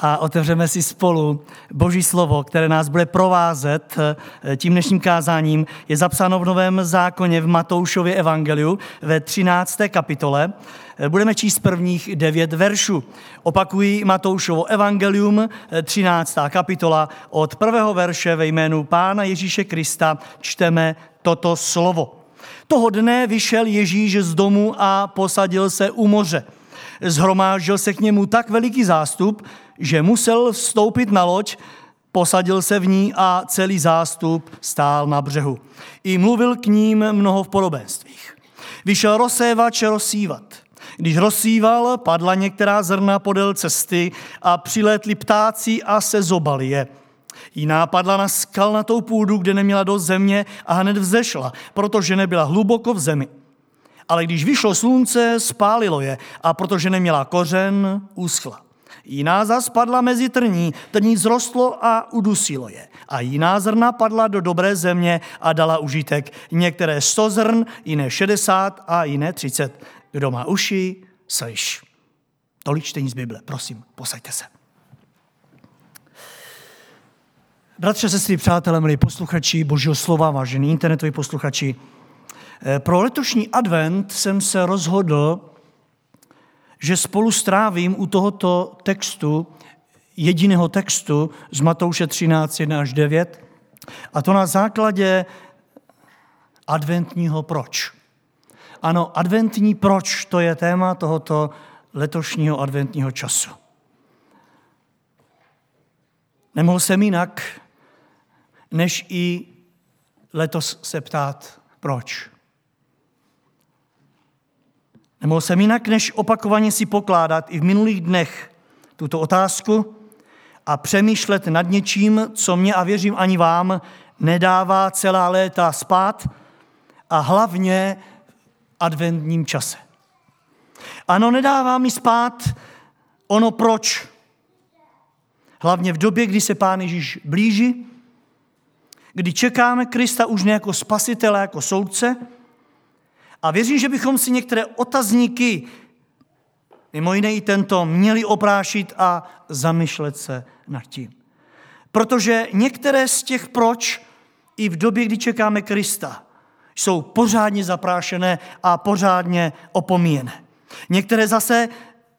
a otevřeme si spolu Boží slovo, které nás bude provázet eh, tím dnešním kázáním. Je zapsáno v Novém zákoně v Matoušově evangeliu ve 13. kapitole. Eh, budeme číst prvních devět veršů. Opakují Matoušovo evangelium, 13. Eh, kapitola, od prvého verše ve jménu Pána Ježíše Krista čteme toto slovo. Toho dne vyšel Ježíš z domu a posadil se u moře. Zhromáždil se k němu tak veliký zástup, že musel vstoupit na loď, posadil se v ní a celý zástup stál na břehu. I mluvil k ním mnoho v podobenstvích. Vyšel rozsévač rozsívat. Když rozsíval, padla některá zrna podél cesty a přilétli ptáci a se zobali je. Jiná padla na skalnatou půdu, kde neměla do země a hned vzešla, protože nebyla hluboko v zemi. Ale když vyšlo slunce, spálilo je a protože neměla kořen, uschla. Jiná zas padla mezi trní, trní zrostlo a udusilo je. A jiná zrna padla do dobré země a dala užitek. Některé sto zrn, jiné šedesát a jiné třicet. Kdo má uši, slyš. Tolik čtení z Bible. Prosím, posaďte se. Bratře, sestry, přátelé, milí posluchači Božího slova, vážení internetoví posluchači, pro letošní advent jsem se rozhodl, že spolu strávím u tohoto textu, jediného textu z Matouše 13, 1 až 9, a to na základě adventního proč. Ano, adventní proč, to je téma tohoto letošního adventního času. Nemohl jsem jinak, než i letos se ptát, proč. Nemohl jsem jinak, než opakovaně si pokládat i v minulých dnech tuto otázku a přemýšlet nad něčím, co mě a věřím ani vám nedává celá léta spát a hlavně adventním čase. Ano, nedává mi spát ono proč. Hlavně v době, kdy se Pán Ježíš blíží, kdy čekáme Krista už ne jako spasitele, jako soudce, a věřím, že bychom si některé otazníky, mimo jiné i tento, měli oprášit a zamyšlet se nad tím. Protože některé z těch proč i v době, kdy čekáme Krista, jsou pořádně zaprášené a pořádně opomíjené. Některé zase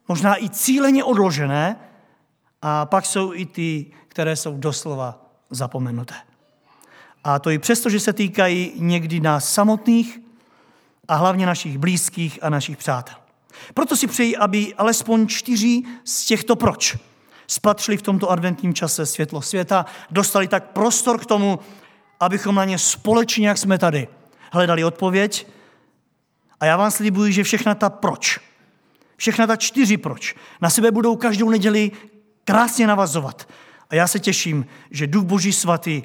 možná i cíleně odložené a pak jsou i ty, které jsou doslova zapomenuté. A to i přesto, že se týkají někdy nás samotných, a hlavně našich blízkých a našich přátel. Proto si přeji, aby alespoň čtyři z těchto proč spatřili v tomto adventním čase světlo světa, dostali tak prostor k tomu, abychom na ně společně, jak jsme tady, hledali odpověď. A já vám slibuji, že všechna ta proč, všechna ta čtyři proč, na sebe budou každou neděli krásně navazovat. A já se těším, že Duch Boží svatý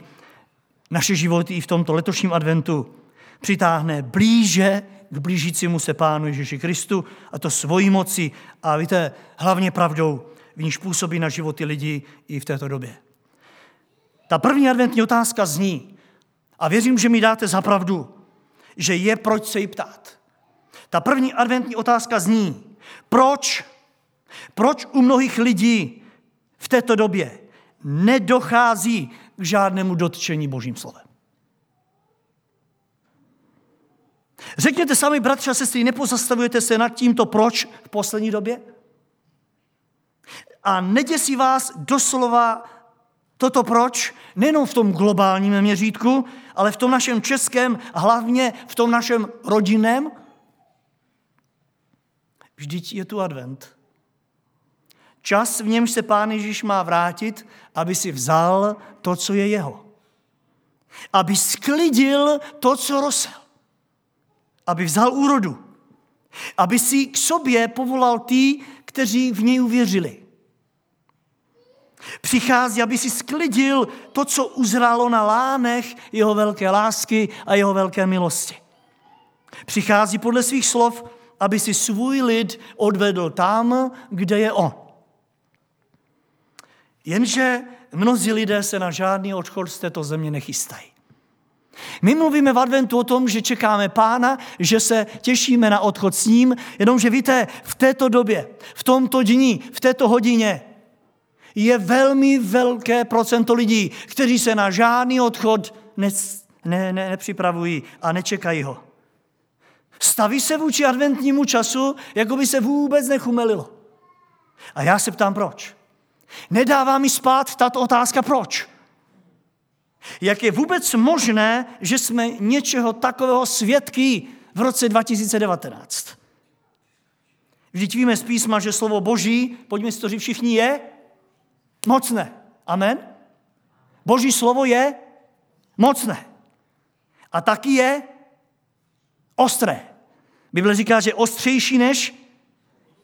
naše životy i v tomto letošním adventu přitáhne blíže k blížícímu se Pánu Ježíši Kristu a to svojí moci a víte, hlavně pravdou, v níž působí na životy lidí i v této době. Ta první adventní otázka zní, a věřím, že mi dáte za pravdu, že je proč se jí ptát. Ta první adventní otázka zní, proč, proč u mnohých lidí v této době nedochází k žádnému dotčení Božím slovem. Řekněte sami, bratře a sestry, nepozastavujete se nad tímto proč v poslední době? A neděsí vás doslova toto proč, nejenom v tom globálním měřítku, ale v tom našem českém hlavně v tom našem rodinném? Vždyť je tu advent. Čas, v němž se Pán Ježíš má vrátit, aby si vzal to, co je jeho. Aby sklidil to, co rosel aby vzal úrodu, aby si k sobě povolal ty, kteří v něj uvěřili. Přichází, aby si sklidil to, co uzrálo na lánech jeho velké lásky a jeho velké milosti. Přichází podle svých slov, aby si svůj lid odvedl tam, kde je on. Jenže mnozí lidé se na žádný odchod z této země nechystají. My mluvíme v adventu o tom, že čekáme pána, že se těšíme na odchod s ním, jenomže víte, v této době, v tomto dní, v této hodině je velmi velké procento lidí, kteří se na žádný odchod ne, ne, ne, nepřipravují a nečekají ho. Staví se vůči adventnímu času, jako by se vůbec nechumelilo. A já se ptám, proč? Nedává mi spát tato otázka, proč? Jak je vůbec možné, že jsme něčeho takového svědky v roce 2019? Vždyť víme z písma, že slovo Boží, pojďme si to říct všichni, je mocné. Amen? Boží slovo je mocné. A taky je ostré. Bible říká, že ostřejší než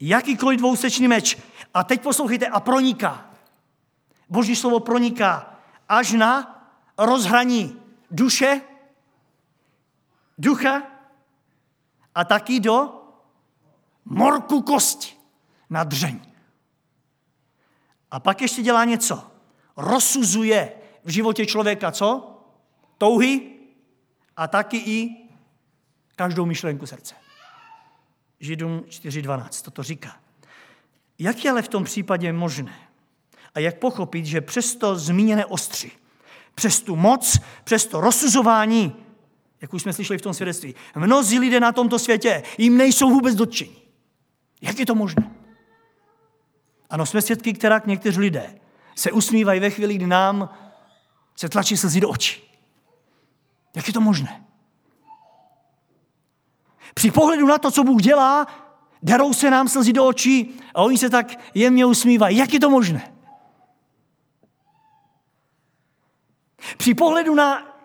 jakýkoliv dvousečný meč. A teď poslouchejte, a proniká. Boží slovo proniká až na rozhraní duše, ducha a taky do morku kosti na dřeň. A pak ještě dělá něco. Rozsuzuje v životě člověka co? Touhy a taky i každou myšlenku srdce. Židům 4.12 toto říká. Jak je ale v tom případě možné? A jak pochopit, že přesto zmíněné ostři, přes tu moc, přes to rozsuzování, jak už jsme slyšeli v tom svědectví, mnozí lidé na tomto světě jim nejsou vůbec dotčení. Jak je to možné? Ano, jsme svědky, která někteří lidé se usmívají ve chvíli, kdy nám se tlačí slzy do očí. Jak je to možné? Při pohledu na to, co Bůh dělá, darou se nám slzy do očí a oni se tak jemně usmívají. Jak je to možné? Při pohledu na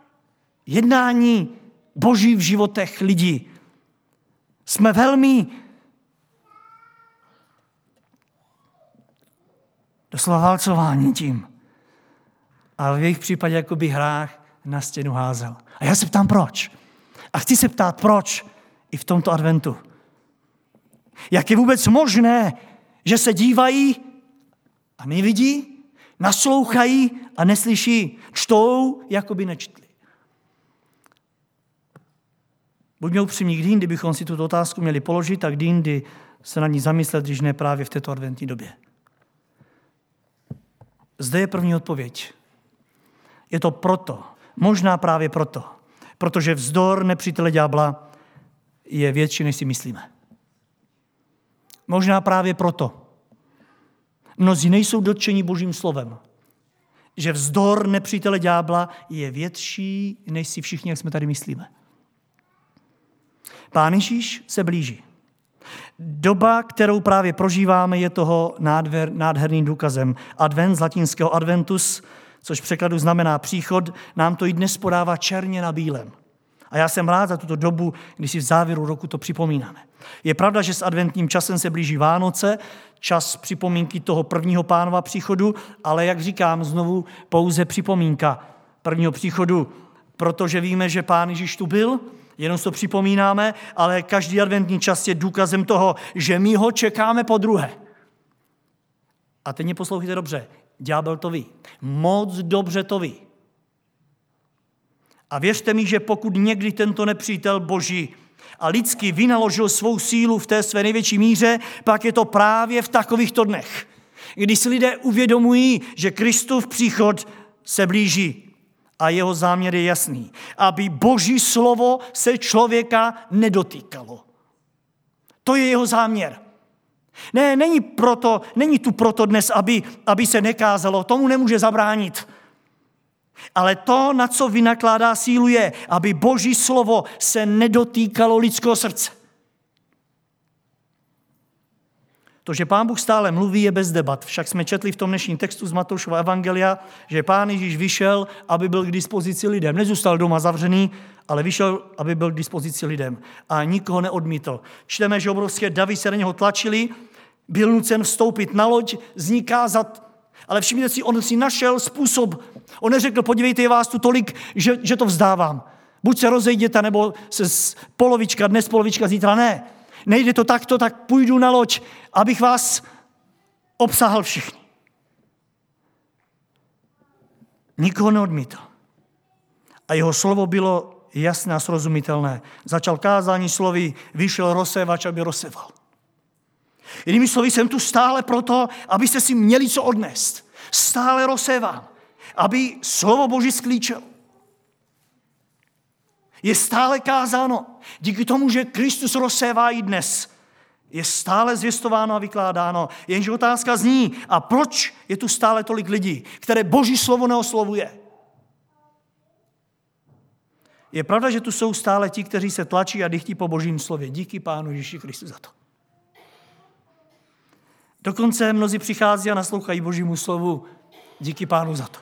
jednání Boží v životech lidí jsme velmi doslova válcování tím. A v jejich případě jako by hrách na stěnu házel. A já se ptám, proč? A chci se ptát, proč i v tomto adventu. Jak je vůbec možné, že se dívají a nevidí, naslouchají a neslyší, čtou, jako by nečtli. Buďme upřímní, kdy jindy bychom si tuto otázku měli položit a kdy jindy se na ní zamyslet, když ne právě v této adventní době. Zde je první odpověď. Je to proto, možná právě proto, protože vzdor nepřítele ďábla je větší, než si myslíme. Možná právě proto. Mnozí nejsou dotčeni Božím slovem, že vzdor nepřítele ďábla je větší, než si všichni, jak jsme tady myslíme. Pán Ježíš se blíží. Doba, kterou právě prožíváme, je toho nádher, nádherným důkazem. Advent z latinského adventus, což v překladu znamená příchod, nám to i dnes podává černě na bílém. A já jsem rád za tuto dobu, kdy si v závěru roku to připomínáme. Je pravda, že s adventním časem se blíží Vánoce, čas připomínky toho prvního pánova příchodu, ale jak říkám, znovu pouze připomínka prvního příchodu, protože víme, že pán Ježíš tu byl, jenom to připomínáme, ale každý adventní čas je důkazem toho, že my ho čekáme po druhé. A teď mě poslouchejte dobře, ďábel to ví. Moc dobře to ví. A věřte mi, že pokud někdy tento nepřítel boží a lidsky vynaložil svou sílu v té své největší míře, pak je to právě v takovýchto dnech, kdy si lidé uvědomují, že Kristův příchod se blíží. A jeho záměr je jasný. Aby boží slovo se člověka nedotýkalo. To je jeho záměr. Ne, není, proto, není tu proto dnes, aby, aby se nekázalo. Tomu nemůže zabránit. Ale to, na co vynakládá sílu, je, aby boží slovo se nedotýkalo lidského srdce. To, že pán Bůh stále mluví, je bez debat. Však jsme četli v tom dnešním textu z Matoušova Evangelia, že pán Ježíš vyšel, aby byl k dispozici lidem. Nezůstal doma zavřený, ale vyšel, aby byl k dispozici lidem. A nikoho neodmítl. Čteme, že obrovské davy se na něho tlačili, byl nucen vstoupit na loď, z ní kázat. Ale všimněte si, on si našel způsob. On neřekl, podívejte, je vás tu tolik, že, že to vzdávám. Buď se rozejděte, nebo se polovička, dnes polovička, zítra ne nejde to takto, tak půjdu na loď, abych vás obsahal všichni. Nikoho neodmítl. A jeho slovo bylo jasné a srozumitelné. Začal kázání slovy, vyšel rozsévač, aby rozseval. Jinými slovy, jsem tu stále proto, abyste si měli co odnést. stále rozséván, aby slovo Boží sklíčel. Je stále kázáno. Díky tomu, že Kristus rozsévá i dnes, je stále zvěstováno a vykládáno. Jenže otázka zní, a proč je tu stále tolik lidí, které Boží slovo neoslovuje? Je pravda, že tu jsou stále ti, kteří se tlačí a dychtí po božím slově. Díky Pánu Ježíši Kristu za to. Dokonce mnozí přichází a naslouchají božímu slovu. Díky Pánu za to.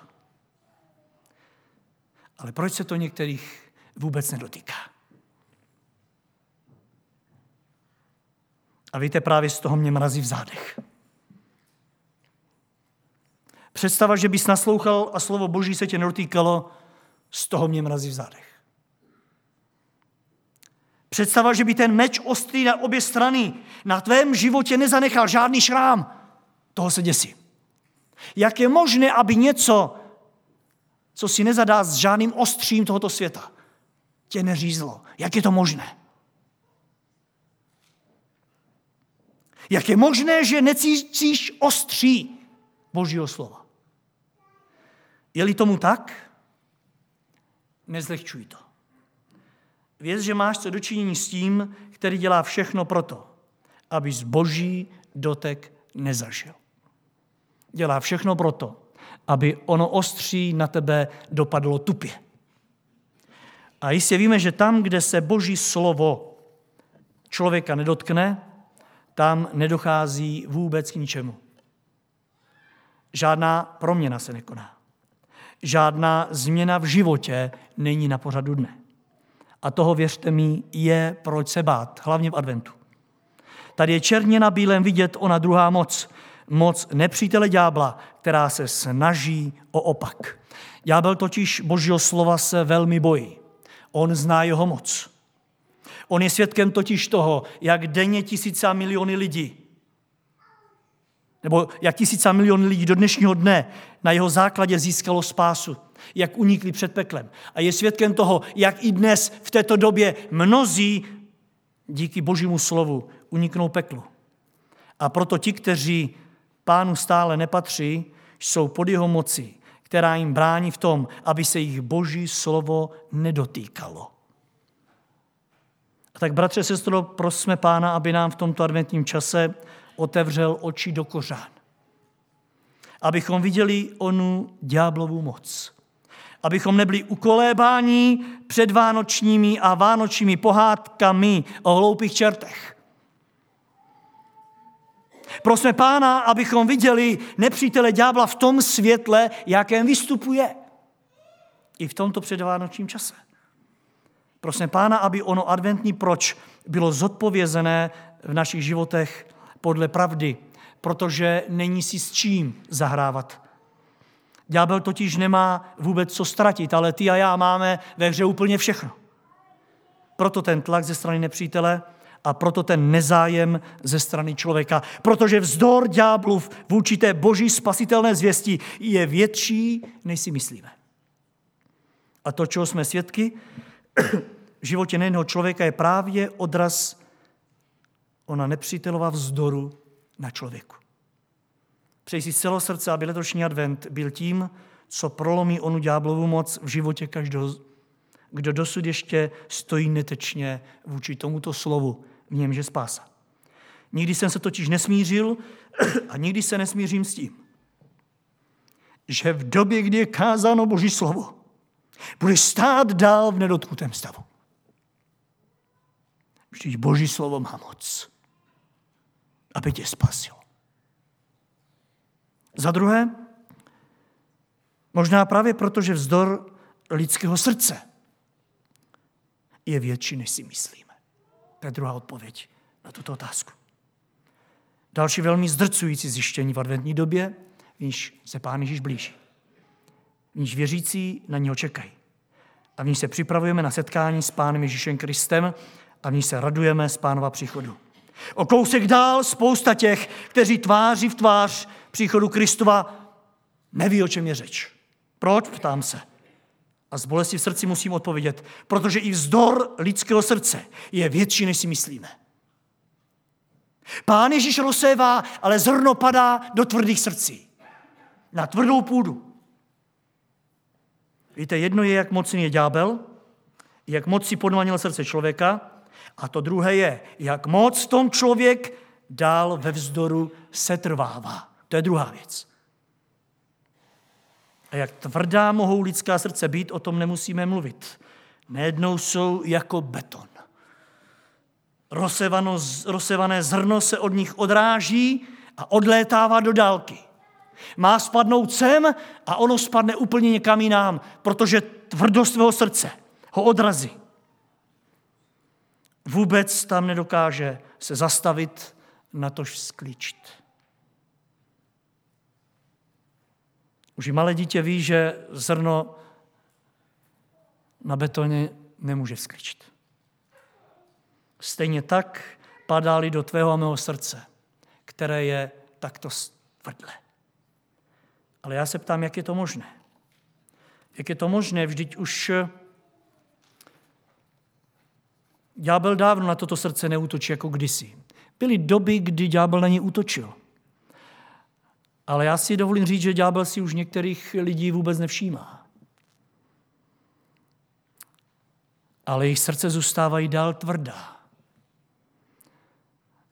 Ale proč se to některých vůbec nedotýká? A víte, právě z toho mě mrazí v zádech. Představa, že bys naslouchal a slovo Boží se tě nedotýkalo, z toho mě mrazí v zádech. Představa, že by ten meč ostrý na obě strany na tvém životě nezanechal žádný šrám, toho se děsí. Jak je možné, aby něco, co si nezadá s žádným ostřím tohoto světa, tě neřízlo? Jak je to možné? Jak je možné, že necítíš ostří Božího slova? Je-li tomu tak, nezlehčuj to. Věc, že máš co dočinění s tím, který dělá všechno proto, aby z boží dotek nezažil. Dělá všechno proto, aby ono ostří na tebe dopadlo tupě. A jistě víme, že tam, kde se boží slovo člověka nedotkne, tam nedochází vůbec k ničemu. Žádná proměna se nekoná. Žádná změna v životě není na pořadu dne. A toho, věřte mi, je proč se bát, hlavně v adventu. Tady je černě na bílém vidět ona druhá moc. Moc nepřítele ďábla, která se snaží o opak. Ďábel totiž božího slova se velmi bojí. On zná jeho moc. On je svědkem totiž toho, jak denně tisíce a miliony lidí, nebo jak tisíce a miliony lidí do dnešního dne na jeho základě získalo spásu jak unikli před peklem. A je svědkem toho, jak i dnes v této době mnozí díky božímu slovu uniknou peklu. A proto ti, kteří pánu stále nepatří, jsou pod jeho moci, která jim brání v tom, aby se jich boží slovo nedotýkalo. A tak, bratře, sestro, prosme pána, aby nám v tomto adventním čase otevřel oči do kořán. Abychom viděli onu ďáblovou moc abychom nebyli ukolébáni před vánočními a vánočními pohádkami o hloupých čertech. Prosme pána, abychom viděli nepřítele ďábla v tom světle, jakém vystupuje. I v tomto předvánočním čase. Prosme pána, aby ono adventní proč bylo zodpovězené v našich životech podle pravdy, protože není si s čím zahrávat Ďábel totiž nemá vůbec co ztratit, ale ty a já máme ve hře úplně všechno. Proto ten tlak ze strany nepřítele a proto ten nezájem ze strany člověka. Protože vzdor ďáblův vůči té boží spasitelné zvěsti je větší, než si myslíme. A to, čeho jsme svědky v životě nejednoho člověka, je právě odraz ona nepřítelova vzdoru na člověku. Přeji si celé srdce, aby letošní advent byl tím, co prolomí onu ďáblovu moc v životě každého, kdo dosud ještě stojí netečně vůči tomuto slovu, v němž je spása. Nikdy jsem se totiž nesmířil a nikdy se nesmířím s tím, že v době, kdy je kázáno Boží slovo, budeš stát dál v nedotknutém stavu. Vždyť Boží slovo má moc, aby tě spasil. Za druhé, možná právě proto, že vzdor lidského srdce je větší, než si myslíme. To je druhá odpověď na tuto otázku. Další velmi zdrcující zjištění v adventní době, v níž se Pán Ježíš blíží. V níž věřící na něho čekají. A v níž se připravujeme na setkání s Pánem Ježíšem Kristem a v níž se radujeme z Pánova příchodu. O kousek dál spousta těch, kteří tváří v tvář příchodu Kristova neví, o čem je řeč. Proč? Ptám se. A z bolesti v srdci musím odpovědět, protože i vzdor lidského srdce je větší, než si myslíme. Pán Ježíš rozsévá, ale zrno padá do tvrdých srdcí. na tvrdou půdu. Víte, jedno je, jak mocný je ďábel, jak moc si podmanil srdce člověka, a to druhé je, jak moc tom člověk dál ve vzdoru setrvává. To je druhá věc. A jak tvrdá mohou lidská srdce být, o tom nemusíme mluvit. Nejednou jsou jako beton. Rozsevano, rozsevané zrno se od nich odráží a odlétává do dálky. Má spadnout sem a ono spadne úplně někam jinam, protože tvrdost svého srdce ho odrazí. Vůbec tam nedokáže se zastavit, natož sklíčit. Už i malé dítě ví, že zrno na betoně nemůže sklíčit. Stejně tak padá do tvého a mého srdce, které je takto tvrdlé. Ale já se ptám, jak je to možné. Jak je to možné, vždyť už ďábel dávno na toto srdce neútočí jako kdysi. Byly doby, kdy ďábel na ně útočil. Ale já si dovolím říct, že ďábel si už některých lidí vůbec nevšímá. Ale jejich srdce zůstávají dál tvrdá.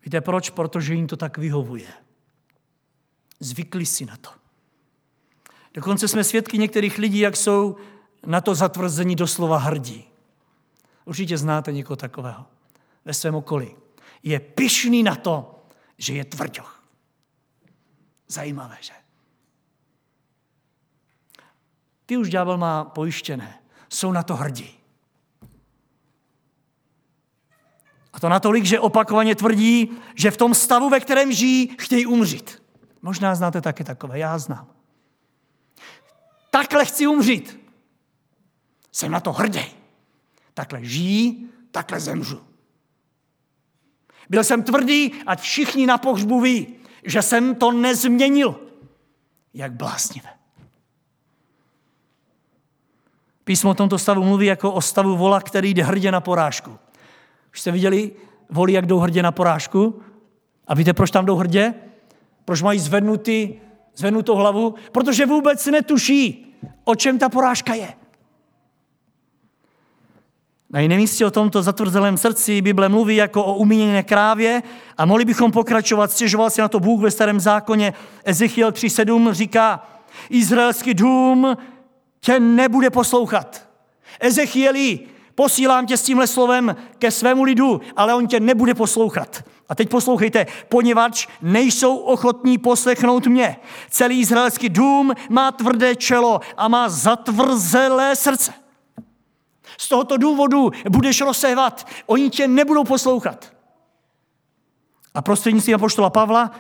Víte proč? Protože jim to tak vyhovuje. Zvykli si na to. Dokonce jsme svědky některých lidí, jak jsou na to zatvrzení doslova hrdí. Určitě znáte někoho takového ve svém okolí. Je pišný na to, že je tvrďoch. Zajímavé, že? Ty už ďábel má pojištěné. Jsou na to hrdí. A to natolik, že opakovaně tvrdí, že v tom stavu, ve kterém žijí, chtějí umřít. Možná znáte také takové, já znám. Takhle chci umřít. Jsem na to hrdý. Takhle žijí, takhle zemřu. Byl jsem tvrdý, ať všichni na pohřbu ví, že jsem to nezměnil. Jak bláznivé. Písmo o tomto stavu mluví jako o stavu vola, který jde hrdě na porážku. Už jste viděli voli, jak jdou hrdě na porážku? A víte, proč tam jdou hrdě? Proč mají zvednutý, zvednutou hlavu? Protože vůbec netuší, o čem ta porážka je. Na jiném místě o tomto zatvrzelém srdci Bible mluví jako o umíněné krávě a mohli bychom pokračovat. Stěžoval si na to Bůh ve starém zákoně. Ezechiel 3.7 říká, izraelský dům tě nebude poslouchat. Ezechieli, posílám tě s tímhle slovem ke svému lidu, ale on tě nebude poslouchat. A teď poslouchejte, poněvadž nejsou ochotní poslechnout mě. Celý izraelský dům má tvrdé čelo a má zatvrzelé srdce. Z tohoto důvodu budeš rozsévat, oni tě nebudou poslouchat. A prostřednictvím apoštola Pavla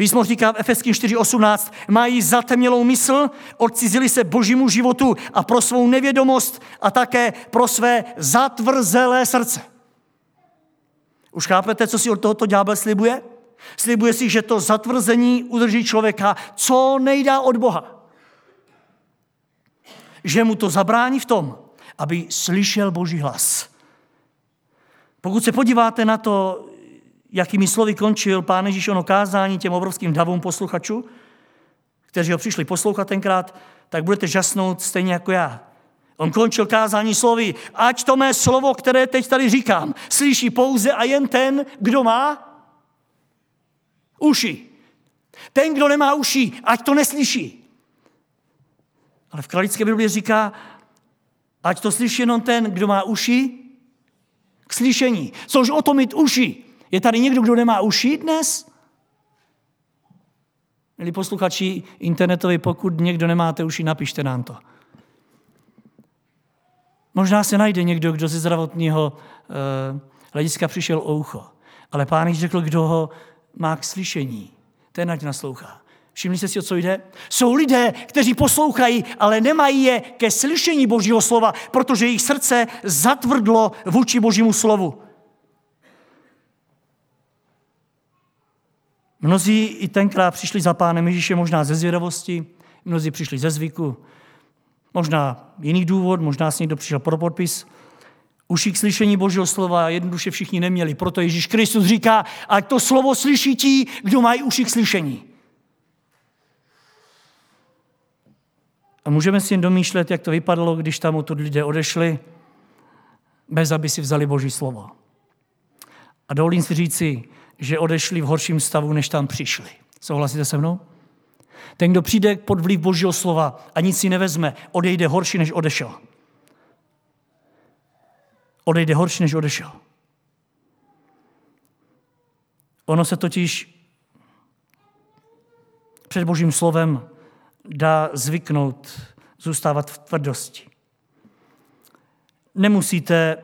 Písmo říká v Efeským 4.18, mají zatemnělou mysl, odcizili se božímu životu a pro svou nevědomost a také pro své zatvrzelé srdce. Už chápete, co si od tohoto ďábel slibuje? Slibuje si, že to zatvrzení udrží člověka co nejdá od Boha. Že mu to zabrání v tom, aby slyšel Boží hlas. Pokud se podíváte na to, jakými slovy končil pán Ježíš ono kázání těm obrovským davům posluchačů, kteří ho přišli poslouchat tenkrát, tak budete žasnout stejně jako já. On končil kázání slovy, ať to mé slovo, které teď tady říkám, slyší pouze a jen ten, kdo má uši. Ten, kdo nemá uši, ať to neslyší. Ale v kralické Bibli říká, ať to slyší jenom ten, kdo má uši k slyšení. Což o to mít uši. Je tady někdo, kdo nemá uši dnes? Milí posluchači internetovi, pokud někdo nemáte uši, napište nám to. Možná se najde někdo, kdo ze zdravotního uh, hlediska přišel o ucho. Ale pán řekl, kdo ho má k slyšení. Ten ať naslouchá. Všimli jste si, o co jde? Jsou lidé, kteří poslouchají, ale nemají je ke slyšení Božího slova, protože jejich srdce zatvrdlo vůči Božímu slovu. Mnozí i tenkrát přišli za pánem Ježíšem možná ze zvědavosti, mnozí přišli ze zvyku, možná jiný důvod, možná si někdo přišel pro podpis. Uši k slyšení Božího slova jednoduše všichni neměli. Proto Ježíš Kristus říká, ať to slovo slyší ti, kdo mají uši k slyšení. A můžeme si jen domýšlet, jak to vypadalo, když tam odtud lidé odešli, bez aby si vzali Boží slovo. A dovolím si říci, že odešli v horším stavu, než tam přišli. Souhlasíte se mnou? Ten, kdo přijde pod vliv Božího slova a nic si nevezme, odejde horší, než odešel. Odejde horší, než odešel. Ono se totiž před Božím slovem dá zvyknout zůstávat v tvrdosti. Nemusíte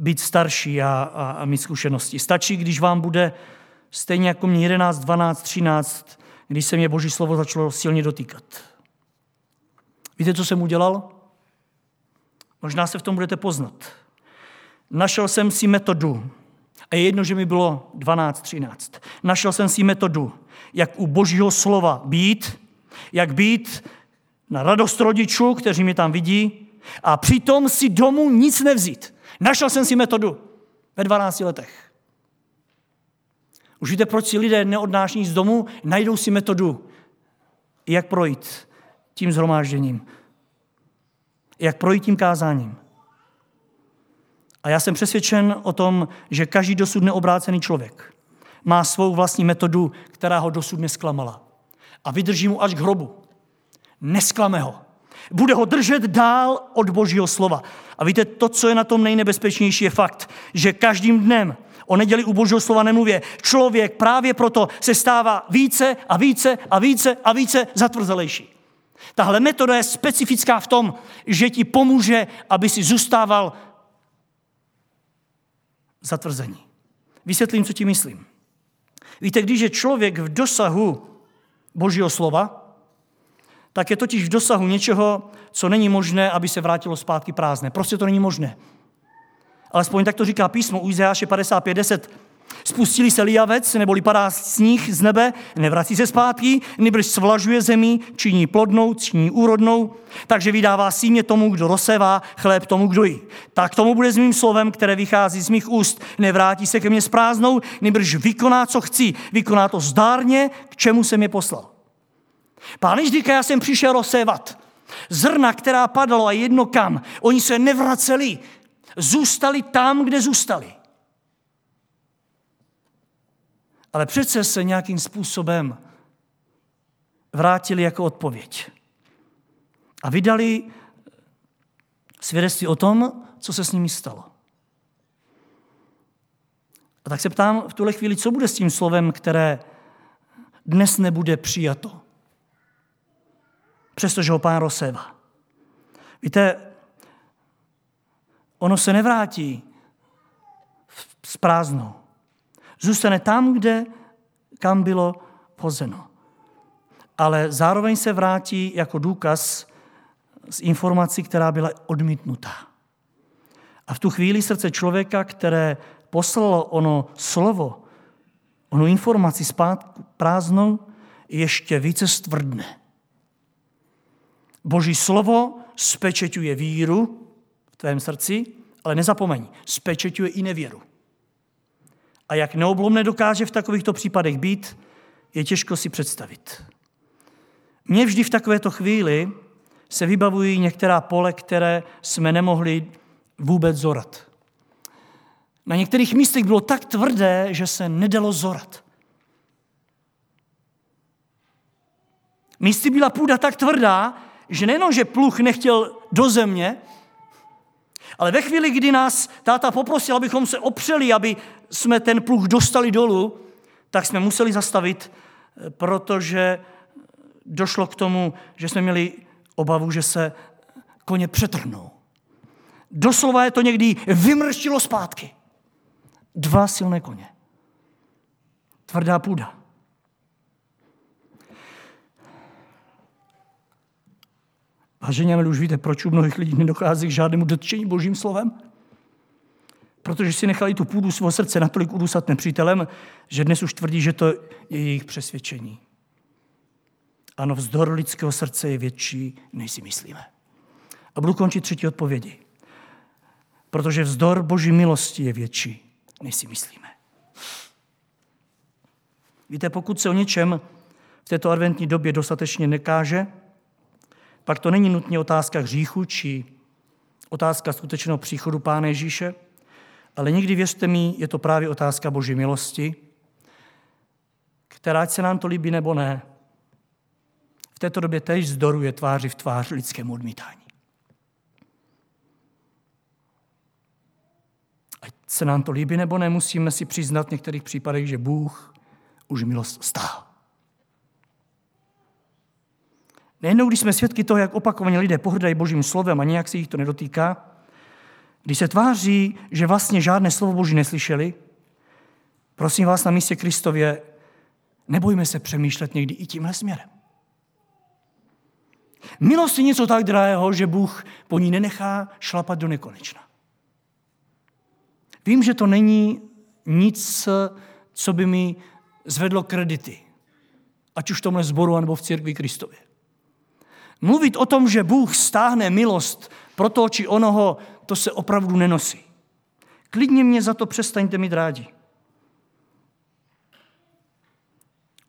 být starší a, a, a mít zkušenosti. Stačí, když vám bude stejně jako mě 11, 12, 13, když se mě Boží slovo začalo silně dotýkat. Víte, co jsem udělal? Možná se v tom budete poznat. Našel jsem si metodu, a je jedno, že mi bylo 12, 13. Našel jsem si metodu, jak u Božího slova být, jak být na radost rodičů, kteří mi tam vidí, a přitom si domů nic nevzít. Našel jsem si metodu ve 12 letech. Už víte, proč si lidé neodnáší z domu? Najdou si metodu, jak projít tím zhromážděním. Jak projít tím kázáním. A já jsem přesvědčen o tom, že každý dosud neobrácený člověk má svou vlastní metodu, která ho dosud nesklamala. A vydrží mu až k hrobu. Nesklame ho. Bude ho držet dál od Božího slova. A víte, to, co je na tom nejnebezpečnější, je fakt, že každým dnem o neděli u Božího slova nemluvě. Člověk právě proto se stává více a více a více a více zatvrzelejší. Tahle metoda je specifická v tom, že ti pomůže, aby si zůstával zatvrzení. Vysvětlím, co ti myslím. Víte, když je člověk v dosahu Božího slova, tak je totiž v dosahu něčeho, co není možné, aby se vrátilo zpátky prázdné. Prostě to není možné. Alespoň tak to říká písmo u Izajáše 55.10. Spustili se liavec, neboli padá sníh z nebe, nevrací se zpátky, nebrž svlažuje zemi, činí plodnou, činí úrodnou, takže vydává símě tomu, kdo rozsevá, chléb tomu, kdo jí. Tak tomu bude s mým slovem, které vychází z mých úst. Nevrátí se ke mně s prázdnou, nebrž vykoná, co chci. Vykoná to zdárně, k čemu jsem je poslal. Pán říká, já jsem přišel rozsévat. Zrna, která padalo a jedno kam, oni se nevraceli, zůstali tam, kde zůstali. Ale přece se nějakým způsobem vrátili jako odpověď. A vydali svědectví o tom, co se s nimi stalo. A tak se ptám v tuhle chvíli, co bude s tím slovem, které dnes nebude přijato přestože ho pán rozsévá. Víte, ono se nevrátí s prázdnou. Zůstane tam, kde, kam bylo pozeno. Ale zároveň se vrátí jako důkaz z informací, která byla odmítnutá. A v tu chvíli srdce člověka, které poslalo ono slovo, ono informaci zpátky prázdnou, ještě více stvrdne. Boží slovo spečeťuje víru v tvém srdci, ale nezapomeň, spečeťuje i nevěru. A jak neoblomné dokáže v takovýchto případech být, je těžko si představit. Mně vždy v takovéto chvíli se vybavují některá pole, které jsme nemohli vůbec zorat. Na některých místech bylo tak tvrdé, že se nedalo zorat. Místy byla půda tak tvrdá, že nejenom, že pluch nechtěl do země, ale ve chvíli, kdy nás táta poprosil, abychom se opřeli, aby jsme ten pluch dostali dolů, tak jsme museli zastavit, protože došlo k tomu, že jsme měli obavu, že se koně přetrhnou. Doslova je to někdy vymrštilo zpátky. Dva silné koně. Tvrdá půda. Vážení, ale už víte, proč u mnohých lidí nedochází k žádnému dotčení božím slovem? Protože si nechali tu půdu svého srdce natolik udusat nepřítelem, že dnes už tvrdí, že to je jejich přesvědčení. Ano, vzdor lidského srdce je větší, než si myslíme. A budu končit třetí odpovědi. Protože vzdor boží milosti je větší, než si myslíme. Víte, pokud se o něčem v této adventní době dostatečně nekáže, pak to není nutně otázka hříchu či otázka skutečného příchodu Pána Ježíše, ale někdy, věřte mi, je to právě otázka Boží milosti, která, ať se nám to líbí nebo ne, v této době tež zdoruje tváři v tvář lidskému odmítání. Ať se nám to líbí nebo ne, musíme si přiznat v některých případech, že Bůh už milost stáhl. Nejednou, když jsme svědky toho, jak opakovaně lidé pohrdají božím slovem a nějak se jich to nedotýká, když se tváří, že vlastně žádné slovo Boží neslyšeli, prosím vás na místě Kristově, nebojme se přemýšlet někdy i tímhle směrem. Milost je něco tak drahého, že Bůh po ní nenechá šlapat do nekonečna. Vím, že to není nic, co by mi zvedlo kredity, ať už v tomhle zboru, nebo v církvi Kristově. Mluvit o tom, že Bůh stáhne milost pro to či onoho, to se opravdu nenosí. Klidně mě za to přestaňte mít rádi.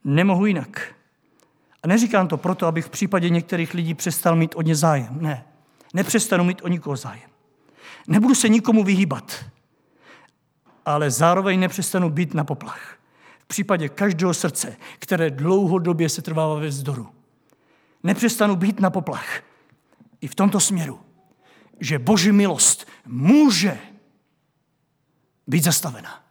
Nemohu jinak. A neříkám to proto, abych v případě některých lidí přestal mít o ně zájem. Ne, nepřestanu mít o nikoho zájem. Nebudu se nikomu vyhýbat, ale zároveň nepřestanu být na poplach. V případě každého srdce, které dlouhodobě se trvává ve vzdoru nepřestanu být na poplach. I v tomto směru, že Boží milost může být zastavena.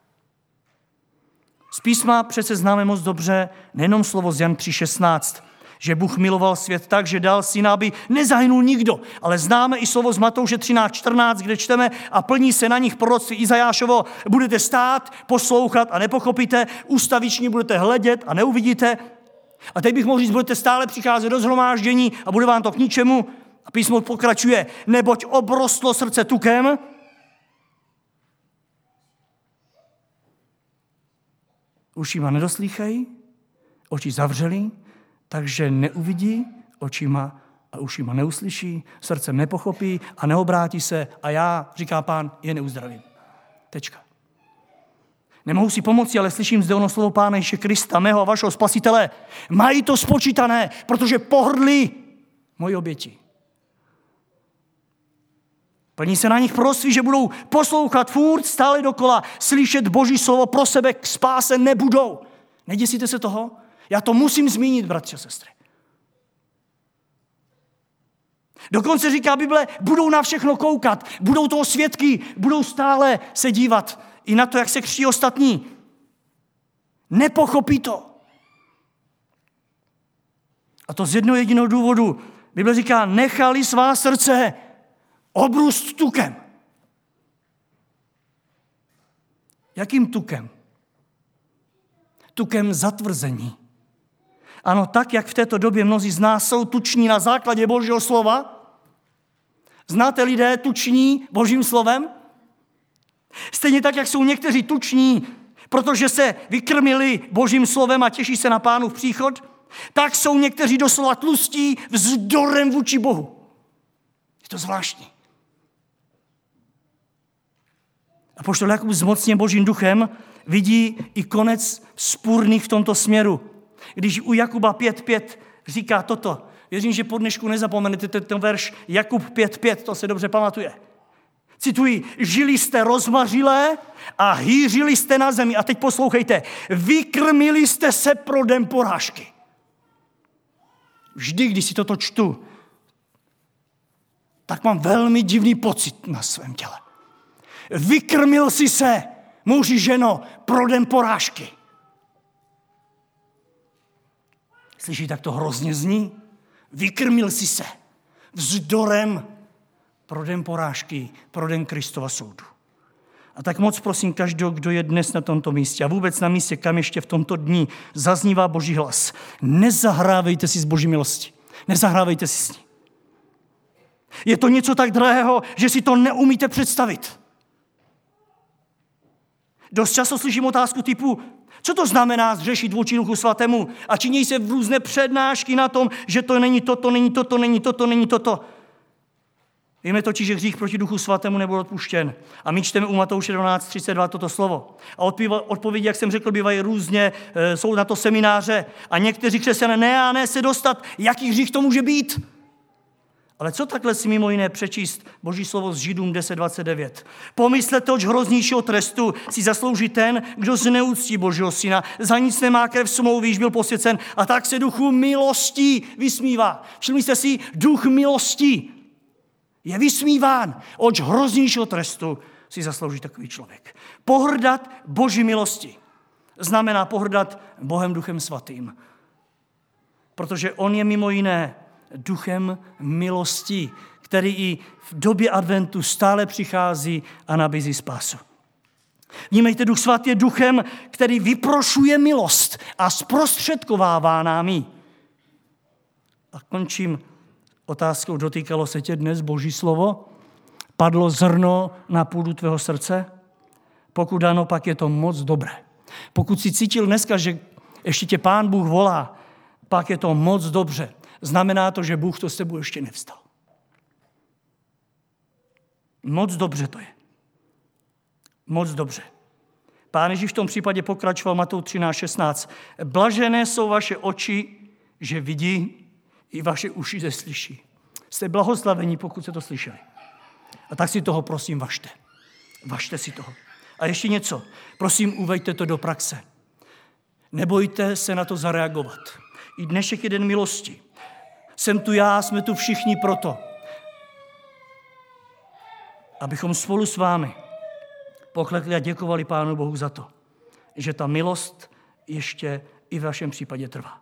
Z písma přece známe moc dobře nejenom slovo z Jan 3.16, že Bůh miloval svět tak, že dal syna, aby nezahynul nikdo. Ale známe i slovo z Matouše 13.14, kde čteme a plní se na nich proroctví Izajášovo. Budete stát, poslouchat a nepochopíte, ustaviční budete hledět a neuvidíte, a teď bych mohl říct, budete stále přicházet do zhromáždění a bude vám to k ničemu. A písmo pokračuje, neboť obrostlo srdce tukem, ušima nedoslýchají, oči zavřeli, takže neuvidí očima a ušima neuslyší, srdcem nepochopí a neobrátí se a já, říká pán, je neuzdravím. Tečka. Nemohu si pomoci, ale slyším zde ono slovo Pána Ježíše Krista, mého a vašeho spasitele. Mají to spočítané, protože pohrdli moji oběti. Plní se na nich prosví, že budou poslouchat furt stále dokola, slyšet Boží slovo pro sebe k spáse nebudou. Neděsíte se toho? Já to musím zmínit, bratři a sestry. Dokonce říká Bible, budou na všechno koukat, budou toho svědky, budou stále se dívat i na to, jak se křtí ostatní. Nepochopí to. A to z jednoho jediného důvodu. Bible říká, nechali svá srdce obrůst tukem. Jakým tukem? Tukem zatvrzení. Ano, tak, jak v této době mnozí z nás jsou tuční na základě Božího slova. Znáte lidé tuční Božím slovem? Stejně tak, jak jsou někteří tuční, protože se vykrmili božím slovem a těší se na pánův příchod, tak jsou někteří doslova tlustí vzdorem vůči Bohu. Je to zvláštní. A poštol Jakub zmocně božím duchem vidí i konec spůrných v tomto směru. Když u Jakuba 5.5 říká toto, věřím, že po dnešku nezapomenete ten verš Jakub 5.5, to se dobře pamatuje. Cituji, žili jste rozmařilé a hýřili jste na zemi. A teď poslouchejte, vykrmili jste se prodem porážky. Vždy, když si toto čtu, tak mám velmi divný pocit na svém těle. Vykrmil si se, muži, ženo, prodem porážky. Slyší, tak to hrozně zní? Vykrmil si se vzdorem pro den porážky, pro den Kristova soudu. A tak moc prosím každého, kdo je dnes na tomto místě a vůbec na místě, kam ještě v tomto dní zaznívá Boží hlas. Nezahrávejte si z Boží milosti. Nezahrávejte si s ní. Je to něco tak drahého, že si to neumíte představit. Dost často slyším otázku typu, co to znamená zřešit vůči Duchu Svatému? A činí se v různé přednášky na tom, že to není toto, není toto, není toto, není toto. Víme totiž, že hřích proti Duchu Svatému nebyl odpuštěn. A my čteme u Matouše 12.32 toto slovo. A odpovědi, jak jsem řekl, bývají různě, e, jsou na to semináře. A někteří křesťané, ne a ne se dostat, jaký hřích to může být. Ale co takhle si mimo jiné přečíst Boží slovo z Židům 10.29? Pomyslete, oč hroznějšího trestu si zaslouží ten, kdo zneúctí Božího syna, za nic nemá krev smlouvy, již byl posvěcen a tak se duchu milostí vysmívá. Všimli jste si, duch milostí je vysmíván, oč hroznějšího trestu si zaslouží takový člověk. Pohrdat Boží milosti znamená pohrdat Bohem Duchem Svatým. Protože On je mimo jiné duchem milosti, který i v době adventu stále přichází a nabízí spásu. Vnímejte, Duch Svatý je duchem, který vyprošuje milost a zprostředkovává nám ji. A končím otázkou, dotýkalo se tě dnes Boží slovo? Padlo zrno na půdu tvého srdce? Pokud ano, pak je to moc dobré. Pokud si cítil dneska, že ještě tě Pán Bůh volá, pak je to moc dobře. Znamená to, že Bůh to s tebou ještě nevstal. Moc dobře to je. Moc dobře. Pán Ježíš v tom případě pokračoval Matou 13.16. Blažené jsou vaše oči, že vidí, i vaše uši, že slyší. Jste blahoslavení, pokud se to slyšeli. A tak si toho prosím vašte. Vašte si toho. A ještě něco. Prosím, uvejte to do praxe. Nebojte se na to zareagovat. I dnešek je den milosti. Jsem tu já, jsme tu všichni proto, abychom spolu s vámi poklekli a děkovali Pánu Bohu za to, že ta milost ještě i v vašem případě trvá.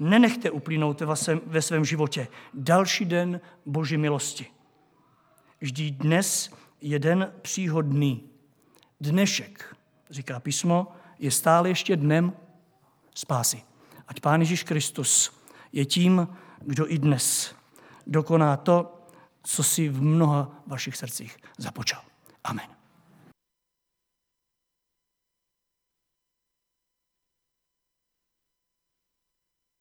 Nenechte uplynout ve svém životě další den Boží milosti. Vždy dnes je den příhodný. Dnešek, říká písmo, je stále ještě dnem spásy. Ať Pán Ježíš Kristus je tím, kdo i dnes dokoná to, co si v mnoha vašich srdcích započal. Amen.